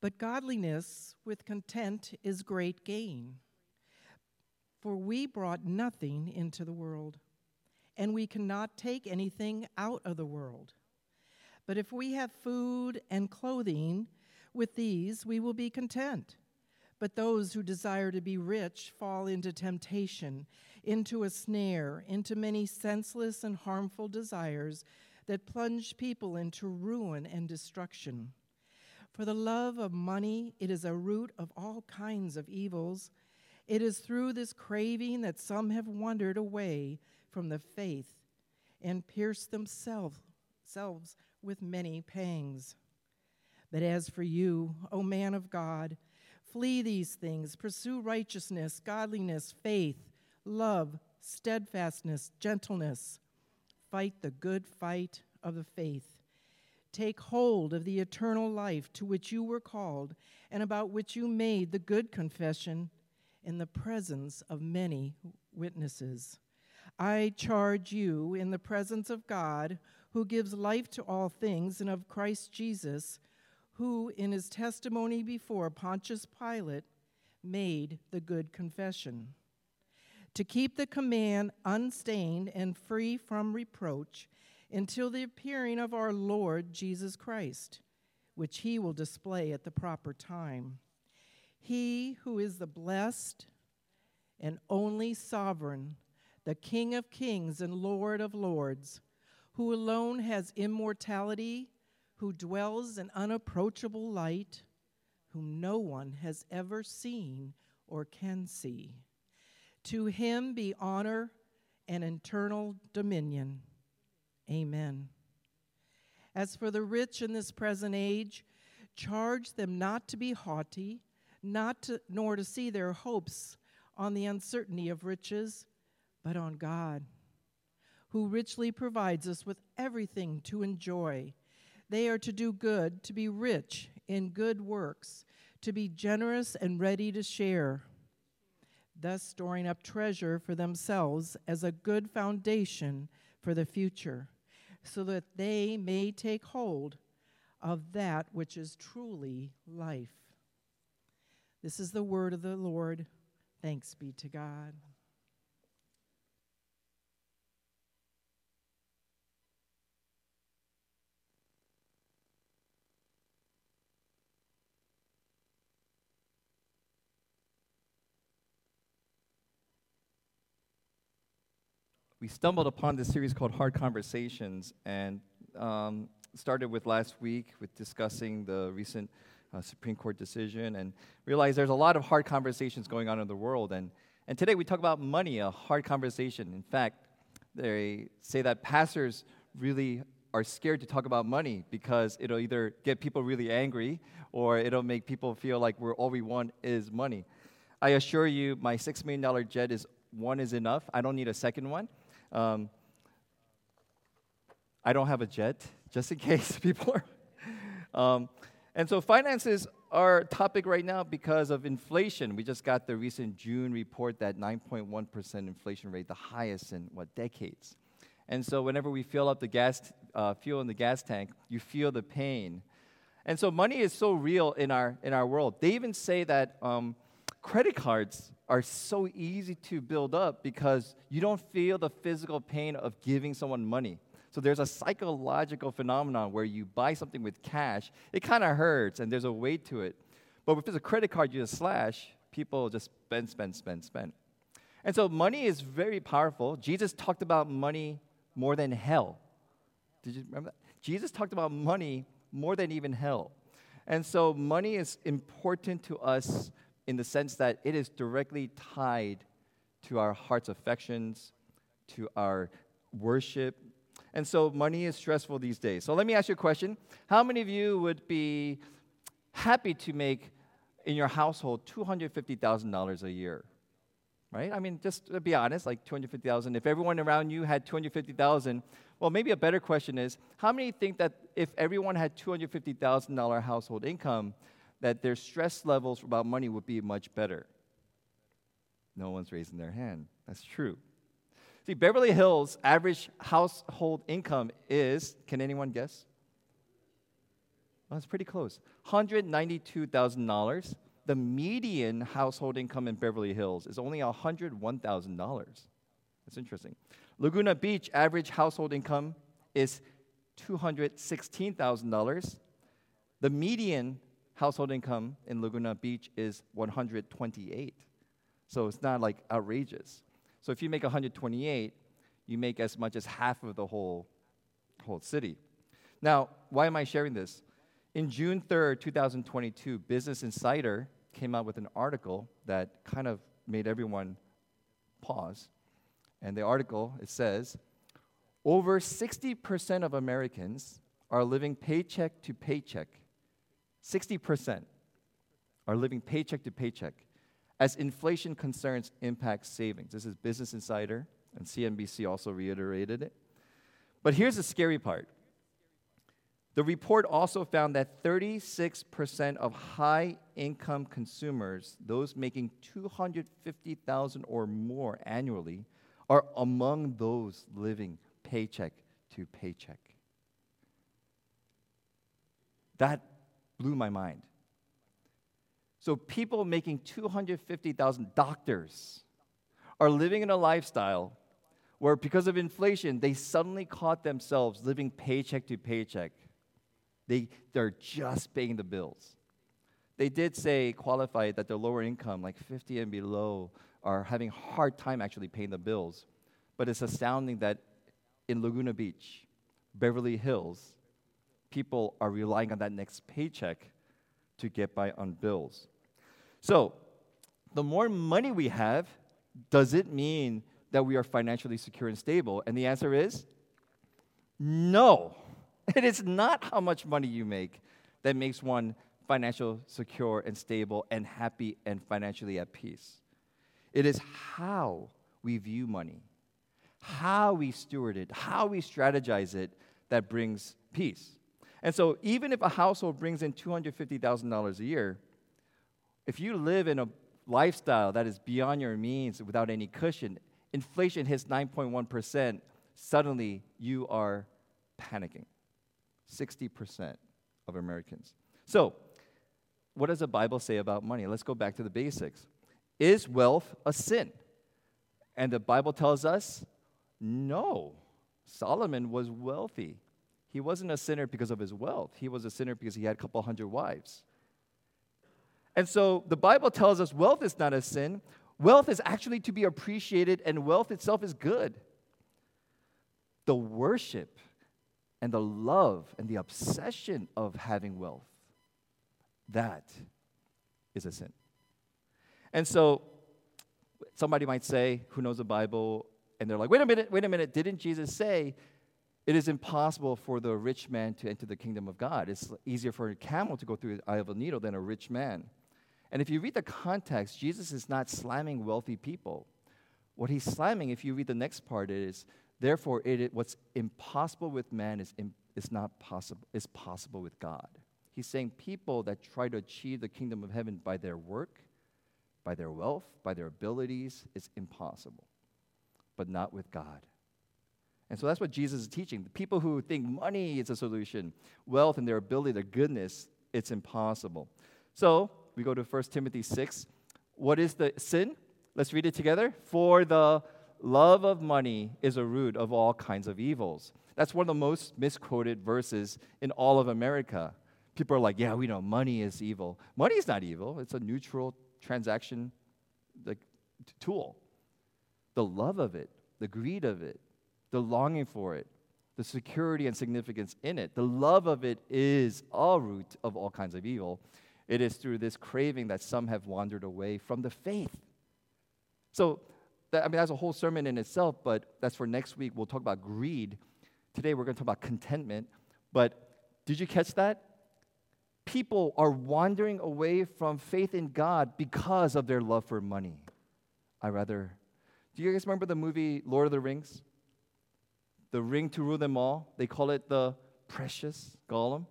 But godliness with content is great gain. For we brought nothing into the world, and we cannot take anything out of the world. But if we have food and clothing, with these we will be content. But those who desire to be rich fall into temptation, into a snare, into many senseless and harmful desires that plunge people into ruin and destruction. For the love of money, it is a root of all kinds of evils. It is through this craving that some have wandered away from the faith and pierced themselves with many pangs. But as for you, O man of God, flee these things, pursue righteousness, godliness, faith, love, steadfastness, gentleness. Fight the good fight of the faith. Take hold of the eternal life to which you were called and about which you made the good confession in the presence of many witnesses. I charge you in the presence of God, who gives life to all things, and of Christ Jesus, who in his testimony before Pontius Pilate made the good confession. To keep the command unstained and free from reproach until the appearing of our Lord Jesus Christ, which he will display at the proper time. He who is the blessed and only sovereign, the King of kings and Lord of lords, who alone has immortality, who dwells in unapproachable light, whom no one has ever seen or can see. To him be honor and eternal dominion Amen. As for the rich in this present age, charge them not to be haughty, not to, nor to see their hopes on the uncertainty of riches, but on God, who richly provides us with everything to enjoy. They are to do good, to be rich in good works, to be generous and ready to share, thus storing up treasure for themselves as a good foundation for the future so that they may take hold of that which is truly life. This is the word of the Lord. Thanks be to God. We stumbled upon this series called Hard Conversations and um, started with last week with discussing the recent uh, Supreme Court decision and realized there's a lot of hard conversations going on in the world. And, and today we talk about money, a hard conversation. In fact, they say that pastors really are scared to talk about money because it'll either get people really angry or it'll make people feel like we're all we want is money. I assure you, my $6 million jet is one is enough. I don't need a second one. Um, I don't have a jet, just in case people are. Um, and so finances are a topic right now because of inflation. We just got the recent June report that 9.1% inflation rate, the highest in what decades. And so whenever we fill up the gas, uh, fuel in the gas tank, you feel the pain. And so money is so real in our in our world. They even say that um, credit cards are so easy to build up because you don't feel the physical pain of giving someone money. So there's a psychological phenomenon where you buy something with cash, it kind of hurts and there's a weight to it. But if it's a credit card you just slash, people just spend, spend, spend, spend. And so money is very powerful. Jesus talked about money more than hell. Did you remember that? Jesus talked about money more than even hell. And so money is important to us in the sense that it is directly tied to our heart's affections, to our worship. And so money is stressful these days. So let me ask you a question. How many of you would be happy to make in your household $250,000 a year? Right? I mean, just to be honest, like 250,000. If everyone around you had 250,000, well, maybe a better question is, how many think that if everyone had $250,000 household income, that their stress levels about money would be much better. No one's raising their hand. That's true. See, Beverly Hills' average household income is, can anyone guess? Well, that's pretty close. $192,000. The median household income in Beverly Hills is only $101,000. That's interesting. Laguna Beach average household income is $216,000. The median household income in Laguna Beach is 128. So it's not like outrageous. So if you make 128, you make as much as half of the whole whole city. Now, why am I sharing this? In June 3rd, 2022, Business Insider came out with an article that kind of made everyone pause. And the article, it says, over 60% of Americans are living paycheck to paycheck. 60% are living paycheck to paycheck as inflation concerns impact savings. This is Business Insider, and CNBC also reiterated it. But here's the scary part the report also found that 36% of high income consumers, those making 250,000 or more annually, are among those living paycheck to paycheck. That blew my mind. So people making 250,000 doctors are living in a lifestyle where because of inflation they suddenly caught themselves living paycheck to paycheck. They they're just paying the bills. They did say qualify that the lower income like 50 and below are having a hard time actually paying the bills. But it's astounding that in Laguna Beach, Beverly Hills, people are relying on that next paycheck to get by on bills. So, the more money we have, does it mean that we are financially secure and stable? And the answer is no. It is not how much money you make that makes one financial secure and stable and happy and financially at peace. It is how we view money, how we steward it, how we strategize it that brings peace. And so, even if a household brings in $250,000 a year, if you live in a lifestyle that is beyond your means without any cushion, inflation hits 9.1%, suddenly you are panicking. 60% of Americans. So, what does the Bible say about money? Let's go back to the basics. Is wealth a sin? And the Bible tells us no. Solomon was wealthy. He wasn't a sinner because of his wealth, he was a sinner because he had a couple hundred wives. And so the Bible tells us wealth is not a sin. Wealth is actually to be appreciated, and wealth itself is good. The worship and the love and the obsession of having wealth, that is a sin. And so somebody might say, who knows the Bible, and they're like, wait a minute, wait a minute, didn't Jesus say it is impossible for the rich man to enter the kingdom of God? It's easier for a camel to go through the eye of a needle than a rich man. And if you read the context, Jesus is not slamming wealthy people. What he's slamming, if you read the next part, is therefore it, what's impossible with man is, is not possible, is possible with God. He's saying people that try to achieve the kingdom of heaven by their work, by their wealth, by their abilities, is impossible, but not with God. And so that's what Jesus is teaching. The people who think money is a solution, wealth and their ability, their goodness, it's impossible. So we go to 1 Timothy 6. What is the sin? Let's read it together. For the love of money is a root of all kinds of evils. That's one of the most misquoted verses in all of America. People are like, yeah, we know money is evil. Money is not evil, it's a neutral transaction like, tool. The love of it, the greed of it, the longing for it, the security and significance in it, the love of it is a root of all kinds of evil. It is through this craving that some have wandered away from the faith. So, that, I mean, that's a whole sermon in itself, but that's for next week. We'll talk about greed. Today, we're going to talk about contentment. But did you catch that? People are wandering away from faith in God because of their love for money. I rather. Do you guys remember the movie Lord of the Rings? The ring to rule them all. They call it the precious Gollum.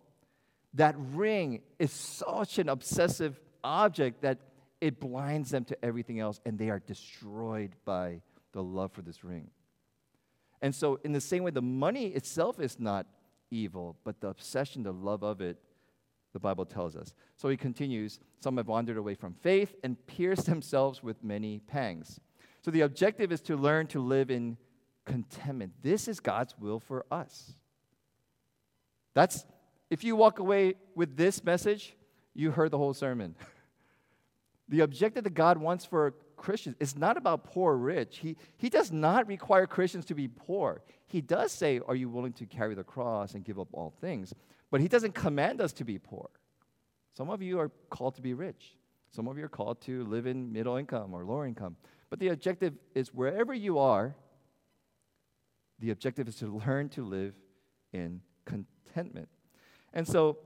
that ring is such an obsessive object that it blinds them to everything else and they are destroyed by the love for this ring. And so, in the same way, the money itself is not evil, but the obsession, the love of it, the Bible tells us. So he continues Some have wandered away from faith and pierced themselves with many pangs. So the objective is to learn to live in contentment. This is God's will for us. That's, if you walk away with this message, you heard the whole sermon. the objective that God wants for Christians is not about poor or rich. He, he does not require Christians to be poor. He does say, Are you willing to carry the cross and give up all things? But He doesn't command us to be poor. Some of you are called to be rich, some of you are called to live in middle income or lower income. But the objective is wherever you are, the objective is to learn to live in contentment. And so,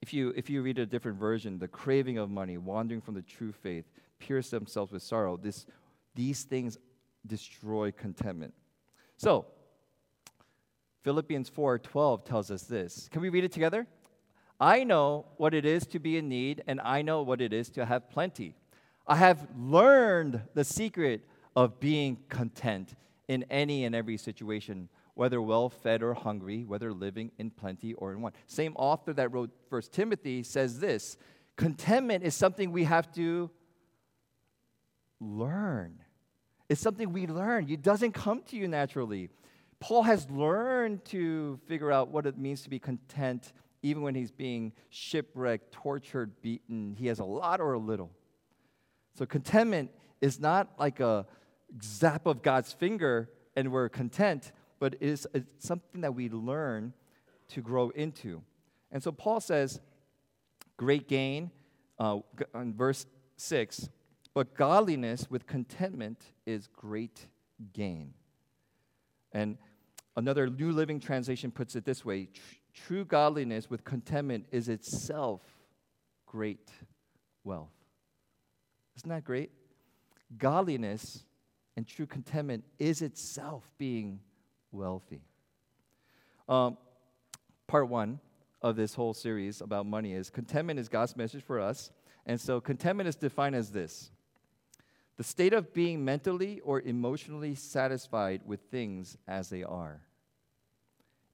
if you, if you read a different version, the craving of money, wandering from the true faith, pierce themselves with sorrow, this, these things destroy contentment. So, Philippians 4:12 tells us this. Can we read it together? I know what it is to be in need, and I know what it is to have plenty. I have learned the secret of being content in any and every situation, whether well fed or hungry, whether living in plenty or in want. Same author that wrote First Timothy says this contentment is something we have to learn. It's something we learn. It doesn't come to you naturally. Paul has learned to figure out what it means to be content even when he's being shipwrecked, tortured, beaten. He has a lot or a little. So contentment is not like a zap of God's finger and we're content, but it is something that we learn to grow into. And so Paul says, great gain, uh, on verse 6, but godliness with contentment is great gain. And another New Living Translation puts it this way true godliness with contentment is itself great wealth. Isn't that great? Godliness and true contentment is itself being wealthy. Um, part one of this whole series about money is contentment is God's message for us. And so contentment is defined as this the state of being mentally or emotionally satisfied with things as they are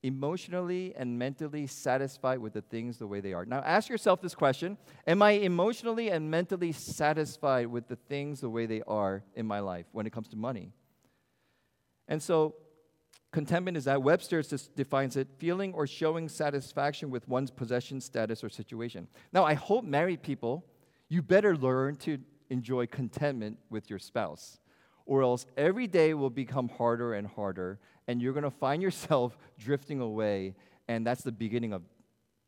emotionally and mentally satisfied with the things the way they are. Now, ask yourself this question Am I emotionally and mentally satisfied with the things the way they are in my life when it comes to money? And so, contentment is that Webster defines it feeling or showing satisfaction with one's possession, status, or situation. Now, I hope married people, you better learn to enjoy contentment with your spouse or else every day will become harder and harder, and you're going to find yourself drifting away, and that's the beginning of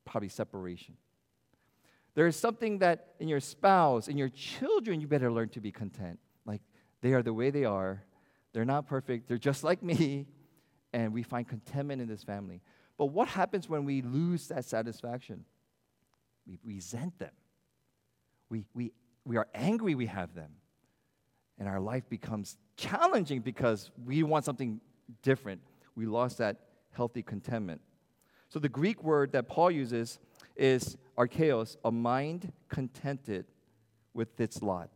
probably separation. There is something that in your spouse, in your children, you better learn to be content. Like they are the way they are, they're not perfect, they're just like me, and we find contentment in this family. But what happens when we lose that satisfaction? We resent them. We, we, we are angry we have them and our life becomes challenging because we want something different. We lost that healthy contentment. So the Greek word that Paul uses is archeos, a mind contented with its lot.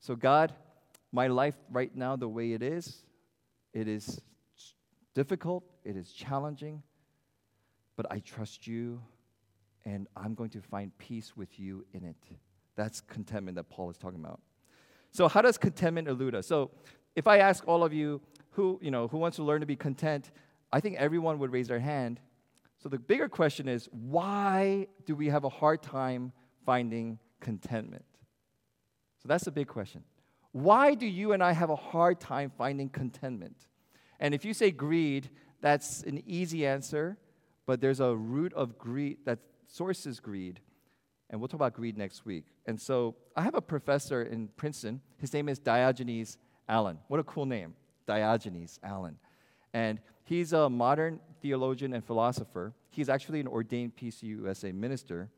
So, God, my life right now, the way it is, it is difficult, it is challenging, but I trust you, and I'm going to find peace with you in it. That's contentment that Paul is talking about. So how does contentment elude us? So if I ask all of you who, you know, who wants to learn to be content, I think everyone would raise their hand. So the bigger question is why do we have a hard time finding contentment? So that's the big question. Why do you and I have a hard time finding contentment? And if you say greed, that's an easy answer, but there's a root of greed that sources greed and we'll talk about greed next week. And so I have a professor in Princeton. His name is Diogenes Allen. What a cool name, Diogenes Allen. And he's a modern theologian and philosopher. He's actually an ordained PCUSA minister,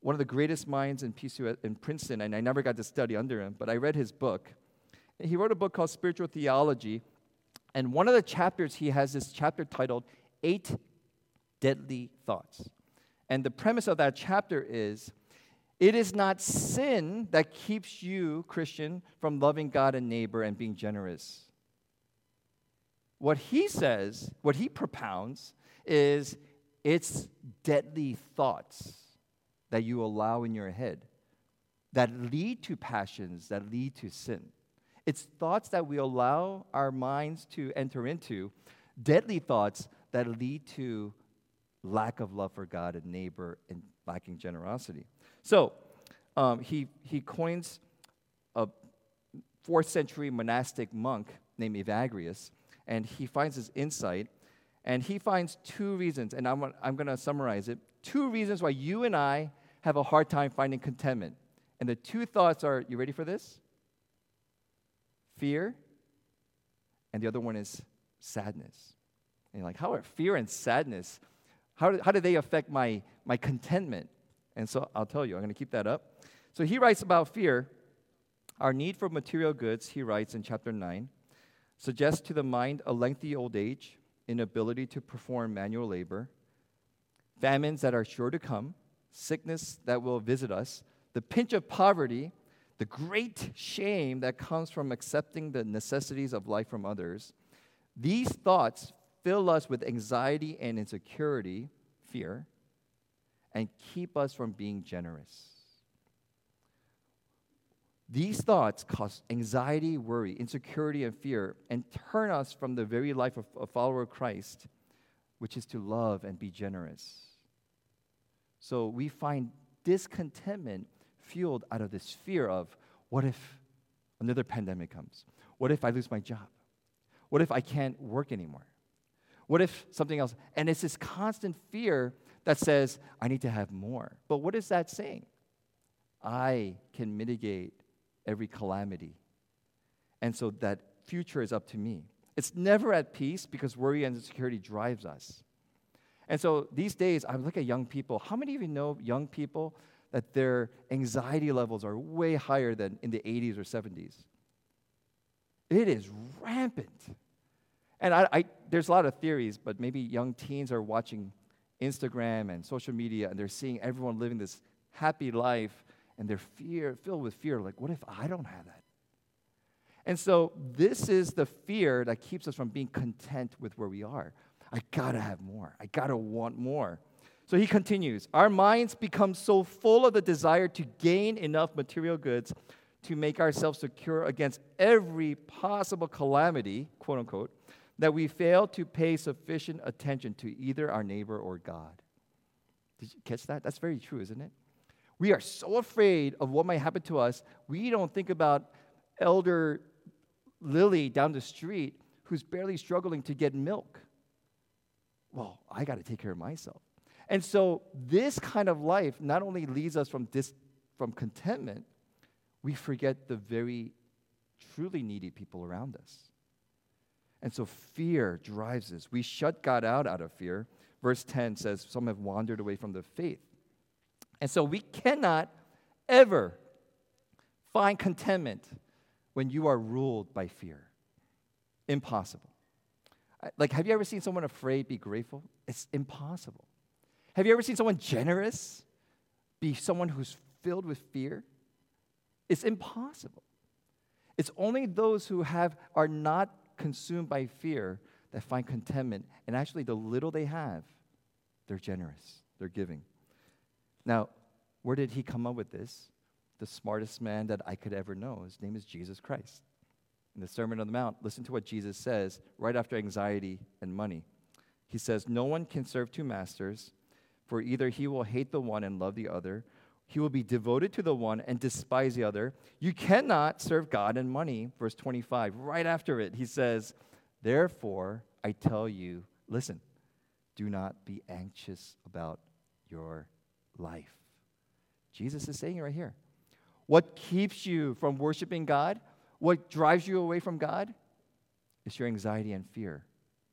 one of the greatest minds in, PCU, in Princeton, and I never got to study under him, but I read his book. He wrote a book called Spiritual Theology, and one of the chapters, he has this chapter titled Eight Deadly Thoughts. And the premise of that chapter is it is not sin that keeps you, Christian, from loving God and neighbor and being generous. What he says, what he propounds, is it's deadly thoughts that you allow in your head that lead to passions, that lead to sin. It's thoughts that we allow our minds to enter into, deadly thoughts that lead to lack of love for God and neighbor and lacking generosity. So um, he, he coins a fourth century monastic monk named Evagrius, and he finds his insight, and he finds two reasons, and I'm, I'm going to summarize it two reasons why you and I have a hard time finding contentment. And the two thoughts are you ready for this? fear, and the other one is sadness. And like, how are fear and sadness, how, how do they affect my, my contentment? And so I'll tell you, I'm going to keep that up. So he writes about fear. Our need for material goods, he writes in chapter 9, suggests to the mind a lengthy old age, inability to perform manual labor, famines that are sure to come, sickness that will visit us, the pinch of poverty the great shame that comes from accepting the necessities of life from others, these thoughts fill us with anxiety and insecurity, fear, and keep us from being generous. These thoughts cause anxiety, worry, insecurity, and fear, and turn us from the very life of a follower of Christ, which is to love and be generous. So we find discontentment fueled out of this fear of what if another pandemic comes? What if I lose my job? What if I can't work anymore? What if something else? And it's this constant fear that says, I need to have more. But what is that saying? I can mitigate every calamity. And so that future is up to me. It's never at peace because worry and insecurity drives us. And so these days, I look at young people. How many of you know young people that their anxiety levels are way higher than in the 80s or 70s. It is rampant. And I, I, there's a lot of theories, but maybe young teens are watching Instagram and social media and they're seeing everyone living this happy life and they're fear, filled with fear like, what if I don't have that? And so this is the fear that keeps us from being content with where we are. I gotta have more. I gotta want more. So he continues Our minds become so full of the desire to gain enough material goods to make ourselves secure against every possible calamity, quote unquote, that we fail to pay sufficient attention to either our neighbor or God. Did you catch that? That's very true, isn't it? We are so afraid of what might happen to us, we don't think about Elder Lily down the street who's barely struggling to get milk. Well, I got to take care of myself. And so this kind of life not only leads us from, dis, from contentment, we forget the very truly needy people around us. And so fear drives us. We shut God out out of fear. Verse 10 says, Some have wandered away from the faith. And so we cannot ever find contentment when you are ruled by fear. Impossible. Like, have you ever seen someone afraid be grateful? It's impossible. Have you ever seen someone generous be someone who's filled with fear? It's impossible. It's only those who have are not consumed by fear that find contentment. And actually, the little they have, they're generous, they're giving. Now, where did he come up with this? The smartest man that I could ever know. His name is Jesus Christ. In the Sermon on the Mount, listen to what Jesus says right after anxiety and money. He says, No one can serve two masters for either he will hate the one and love the other, he will be devoted to the one and despise the other. You cannot serve God and money. Verse 25, right after it, he says, Therefore, I tell you, listen, do not be anxious about your life. Jesus is saying it right here. What keeps you from worshiping God? What drives you away from God? It's your anxiety and fear.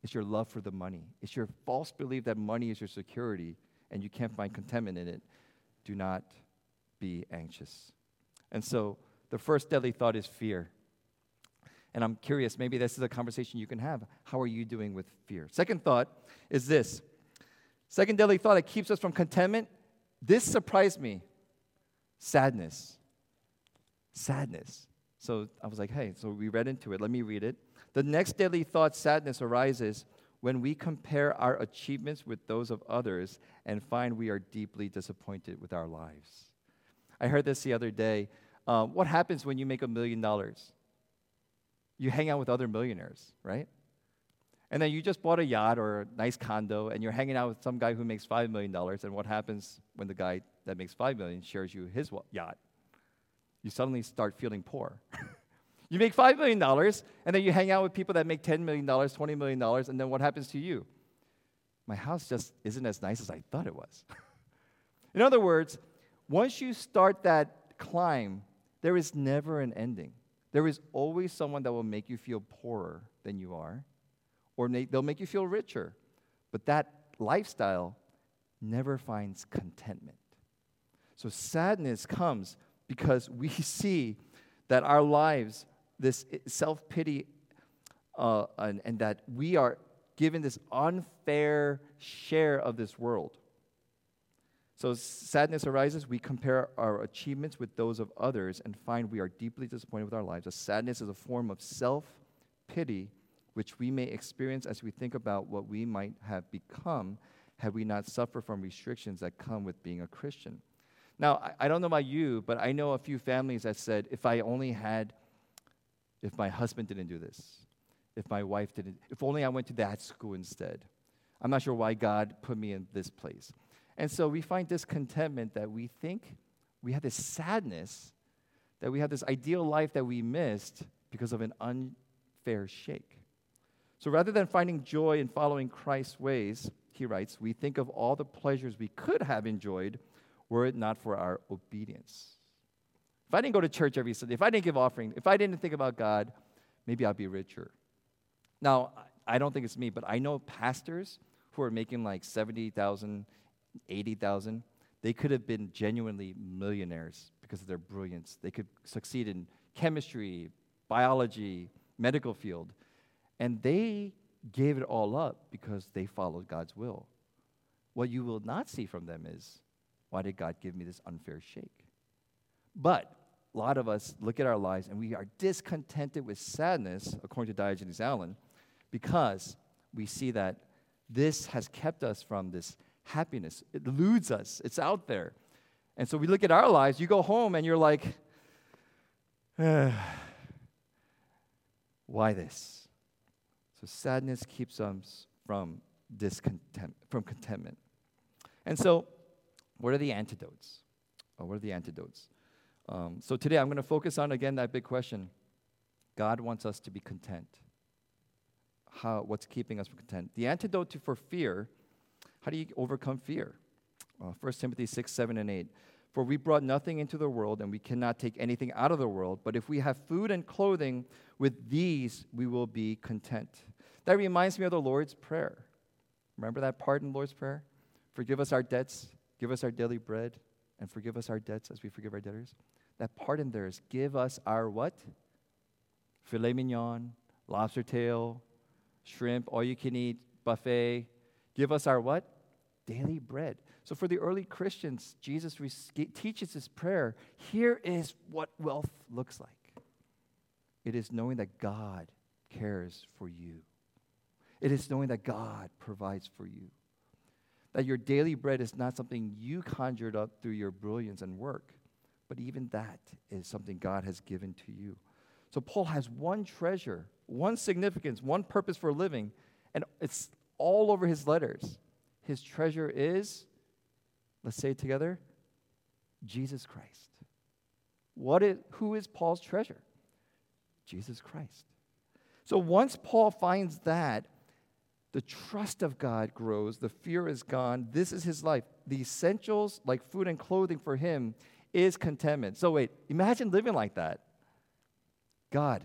It's your love for the money. It's your false belief that money is your security and you can't find contentment in it, do not be anxious. And so the first deadly thought is fear. And I'm curious, maybe this is a conversation you can have. How are you doing with fear? Second thought is this. Second deadly thought that keeps us from contentment. This surprised me. Sadness. Sadness. So I was like, hey, so we read into it. Let me read it. The next deadly thought, sadness, arises when we compare our achievements with those of others and find we are deeply disappointed with our lives. I heard this the other day. Um, what happens when you make a million dollars? You hang out with other millionaires, right? And then you just bought a yacht or a nice condo and you're hanging out with some guy who makes $5 million. And what happens when the guy that makes 5 million shares you his yacht? You suddenly start feeling poor. you make $5 million and then you hang out with people that make $10 million, $20 million, and then what happens to you? My house just isn't as nice as I thought it was. In other words, once you start that climb, there is never an ending. There is always someone that will make you feel poorer than you are or they'll make you feel richer. But that lifestyle never finds contentment. So sadness comes because we see that our lives, this self pity, uh, and, and that we are given this unfair share of this world. So sadness arises, we compare our achievements with those of others and find we are deeply disappointed with our lives. A sadness is a form of self pity which we may experience as we think about what we might have become had we not suffered from restrictions that come with being a Christian. Now, I, I, don't know about you, but I know a few families that said, if I only had, if my husband didn't do this, if my wife didn't, if only I went to that school instead. I'm not sure why God put me in this place. And so we find discontentment that we think we have this sadness, that we have this ideal life that we missed because of an unfair shake. So rather than finding joy in following Christ's ways, he writes, we think of all the pleasures we could have enjoyed were it not for our obedience. If I didn't go to church every Sunday, if I didn't give offering, if I didn't think about God, maybe I'd be richer. Now, I don't think it's me, but I know pastors who are making like 70,000, 80,000. They could have been genuinely millionaires because of their brilliance. They could succeed in chemistry, biology, medical field. And they gave it all up because they followed God's will. What you will not see from them is, why did God give me this unfair shake? But a lot of us look at our lives and we are discontented with sadness, according to Diogenes Allen, because we see that this has kept us from this happiness. It eludes us, it's out there. And so we look at our lives, you go home and you're like, eh, why this? So sadness keeps us from discontent, from contentment. And so, what are the antidotes? Oh, what are the antidotes? Um, so today I'm going to focus on again that big question. God wants us to be content. How? What's keeping us from content? The antidote to, for fear. How do you overcome fear? Uh, 1 Timothy 6, 7, and 8. For we brought nothing into the world, and we cannot take anything out of the world. But if we have food and clothing, with these we will be content. That reminds me of the Lord's Prayer. Remember that part in the Lord's Prayer? Forgive us our debts, give us our daily bread, and forgive us our debts as we forgive our debtors. That part in there is give us our what? Filet mignon, lobster tail, shrimp, all you can eat, buffet. Give us our what? Daily bread. So for the early Christians, Jesus teaches this prayer. Here is what wealth looks like it is knowing that God cares for you, it is knowing that God provides for you. That your daily bread is not something you conjured up through your brilliance and work, but even that is something God has given to you. So Paul has one treasure, one significance, one purpose for living, and it's all over his letters. His treasure is Let's say it together Jesus Christ. What is, who is Paul's treasure? Jesus Christ. So once Paul finds that, the trust of God grows, the fear is gone. This is his life. The essentials, like food and clothing for him, is contentment. So, wait, imagine living like that. God,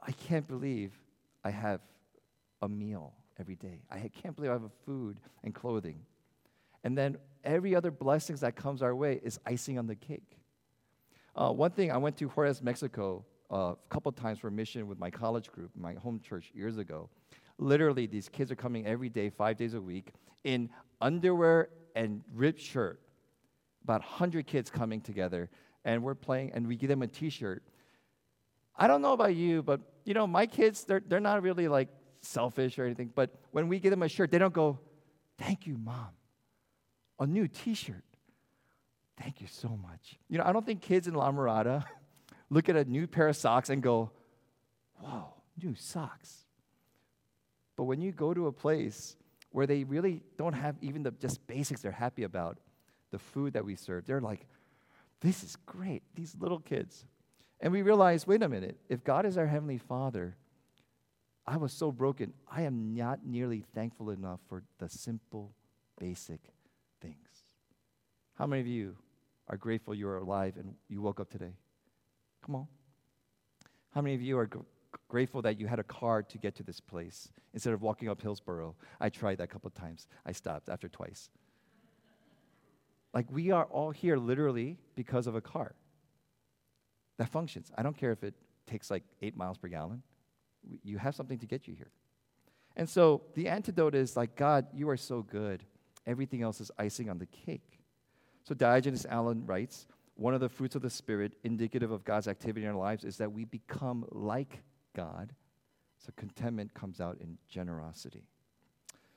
I can't believe I have a meal every day. I can't believe I have food and clothing. And then every other blessings that comes our way is icing on the cake. Uh, one thing, I went to Juarez, Mexico uh, a couple times for a mission with my college group, my home church years ago. Literally, these kids are coming every day, five days a week, in underwear and ripped shirt. About 100 kids coming together, and we're playing, and we give them a t shirt. I don't know about you, but you know, my kids, they're, they're not really like selfish or anything, but when we give them a shirt, they don't go, Thank you, mom. A new t shirt. Thank you so much. You know, I don't think kids in La Mirada look at a new pair of socks and go, Whoa, new socks. But when you go to a place where they really don't have even the just basics they're happy about, the food that we serve, they're like, This is great. These little kids. And we realize, wait a minute, if God is our Heavenly Father, I was so broken. I am not nearly thankful enough for the simple, basic things. How many of you are grateful you are alive and you woke up today? Come on. How many of you are grateful that you had a car to get to this place instead of walking up Hillsboro? I tried that a couple times. I stopped after twice. Like, we are all here literally because of a car that functions. I don't care if it takes like eight miles per gallon you have something to get you here. And so the antidote is like, God, you are so good. Everything else is icing on the cake. So Diogenes Allen writes, one of the fruits of the Spirit, indicative of God's activity in our lives, is that we become like God. So contentment comes out in generosity.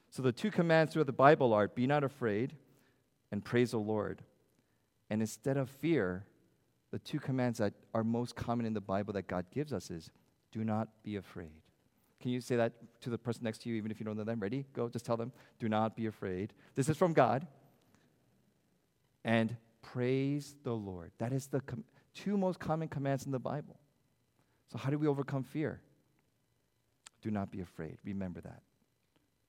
So the two commands throughout the Bible are be not afraid and praise the Lord. And instead of fear, the two commands that are most common in the Bible that God gives us is do not be afraid. Can you say that to the person next to you, even if you don't know them? Ready? Go, just tell them, do not be afraid. This is from God. And praise the Lord. That is the com- two most common commands in the Bible. So, how do we overcome fear? Do not be afraid. Remember that.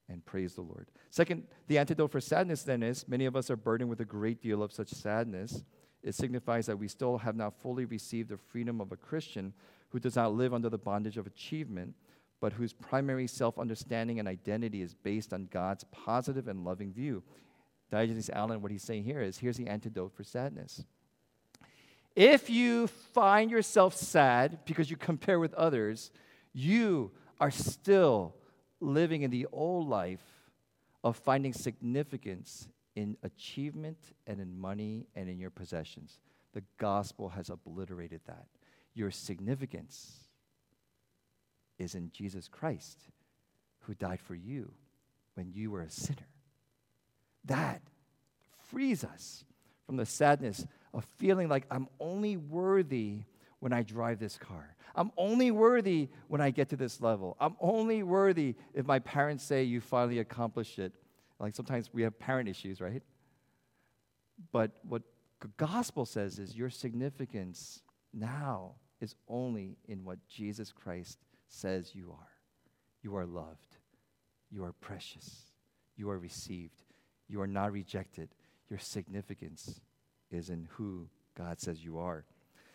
And praise the Lord. Second, the antidote for sadness then is many of us are burdened with a great deal of such sadness. It signifies that we still have not fully received the freedom of a Christian who does not live under the bondage of achievement, but whose primary self understanding and identity is based on God's positive and loving view. Diogenes Allen, what he's saying here is here's the antidote for sadness. If you find yourself sad because you compare with others, you are still living in the old life of finding significance in achievement and in money and in your possessions. The gospel has obliterated that. Your significance is in Jesus Christ, who died for you when you were a sinner. That frees us from the sadness of feeling like I'm only worthy when I drive this car. I'm only worthy when I get to this level. I'm only worthy if my parents say you finally accomplished it. Like sometimes we have parent issues, right? But what the gospel says is your significance now is only in what Jesus Christ says you are. You are loved. You are precious. You are received. You are not rejected. Your significance is in who God says you are.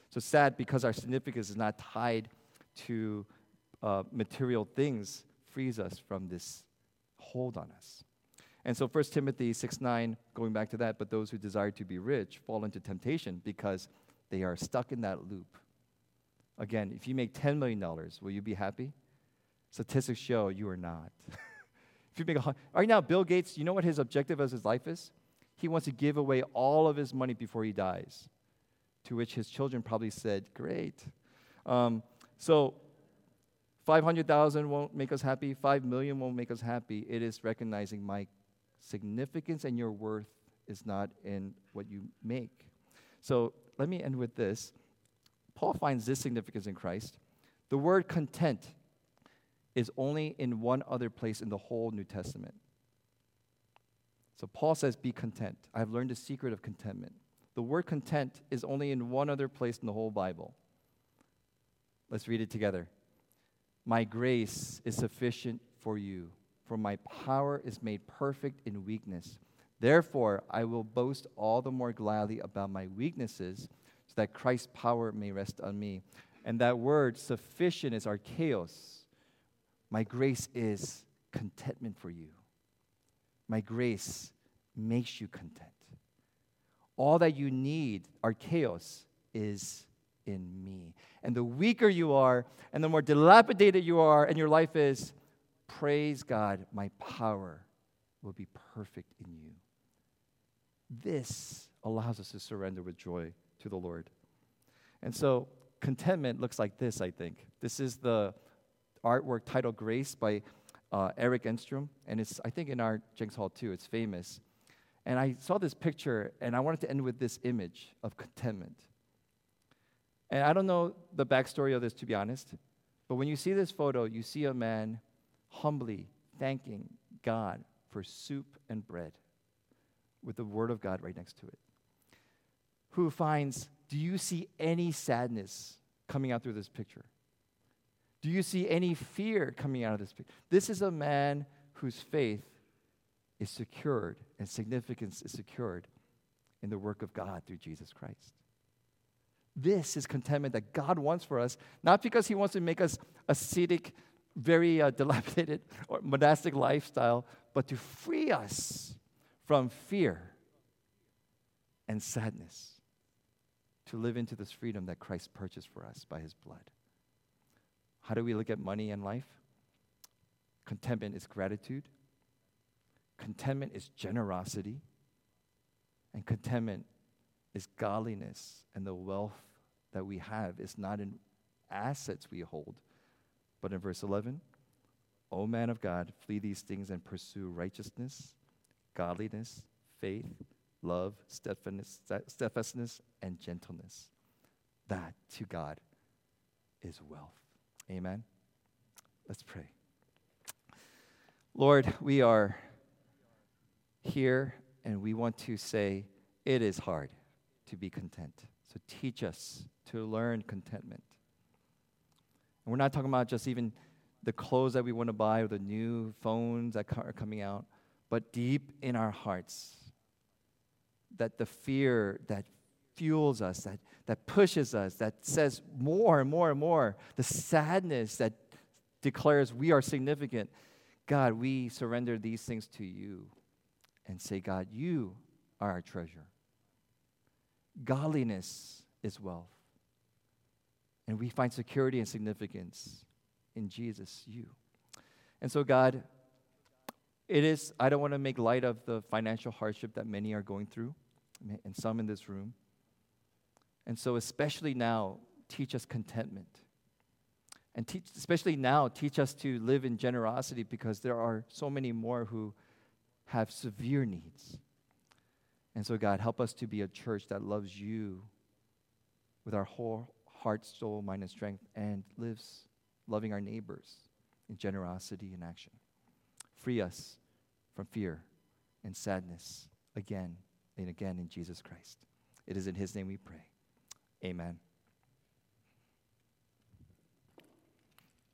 So sad because our significance is not tied to uh, material things, frees us from this hold on us. And so 1 Timothy 6 9, going back to that, but those who desire to be rich fall into temptation because they are stuck in that loop Again, if you make $10 million, will you be happy? Statistics show you are not. if you make a, right now, Bill Gates, you know what his objective as his life is? He wants to give away all of his money before he dies. To which his children probably said, Great. Um, so 500,000 won't make us happy, 5 million won't make us happy. It is recognizing my significance and your worth is not in what you make. So let me end with this. Paul finds this significance in Christ. The word content is only in one other place in the whole New Testament. So Paul says, Be content. I have learned the secret of contentment. The word content is only in one other place in the whole Bible. Let's read it together. My grace is sufficient for you, for my power is made perfect in weakness. Therefore, I will boast all the more gladly about my weaknesses so that Christ's power may rest on me. And that word, sufficient, is archeos. My grace is contentment for you. My grace makes you content. All that you need, archeos, is in me. And the weaker you are, and the more dilapidated you are, and your life is, praise God, my power will be perfect in you. This allows us to surrender with joy to the Lord. And so contentment looks like this, I think. This is the artwork titled Grace by uh, Eric Enstrom, and it's I think in our Jenks Hall too. It's famous, and I saw this picture, and I wanted to end with this image of contentment. And I don't know the backstory of this to be honest, but when you see this photo, you see a man humbly thanking God for soup and bread with the Word of God right next to it. Who finds, do you see any sadness coming out through this picture? Do you see any fear coming out of this picture? This is a man whose faith is secured and significance is secured in the work of God through Jesus Christ. This is contentment that God wants for us, not because He wants to make us ascetic, very uh, dilapidated or monastic lifestyle, but to free us from fear and sadness, to live into this freedom that Christ purchased for us by His blood. How do we look at money and life? Contentment is gratitude. Contentment is generosity. And contentment is godliness. And the wealth that we have is not in assets we hold, but in verse 11, O man of God, flee these things and pursue righteousness, godliness, faith, love, steadfastness, steadfastness and gentleness. That to God is wealth. Amen. Let's pray. Lord, we are here and we want to say it is hard to be content. So teach us to learn contentment. And we're not talking about just even the clothes that we want to buy or the new phones that are coming out, but deep in our hearts, that the fear that fuels us, that, that pushes us, that says more and more and more, the sadness that declares we are significant. God, we surrender these things to you and say, God, you are our treasure. Godliness is wealth. And we find security and significance in Jesus, you. And so, God, it is, I don't want to make light of the financial hardship that many are going through, and some in this room. And so, especially now, teach us contentment. And teach, especially now, teach us to live in generosity because there are so many more who have severe needs. And so, God, help us to be a church that loves you with our whole heart, soul, mind, and strength and lives loving our neighbors in generosity and action. Free us from fear and sadness again and again in Jesus Christ. It is in His name we pray. Amen.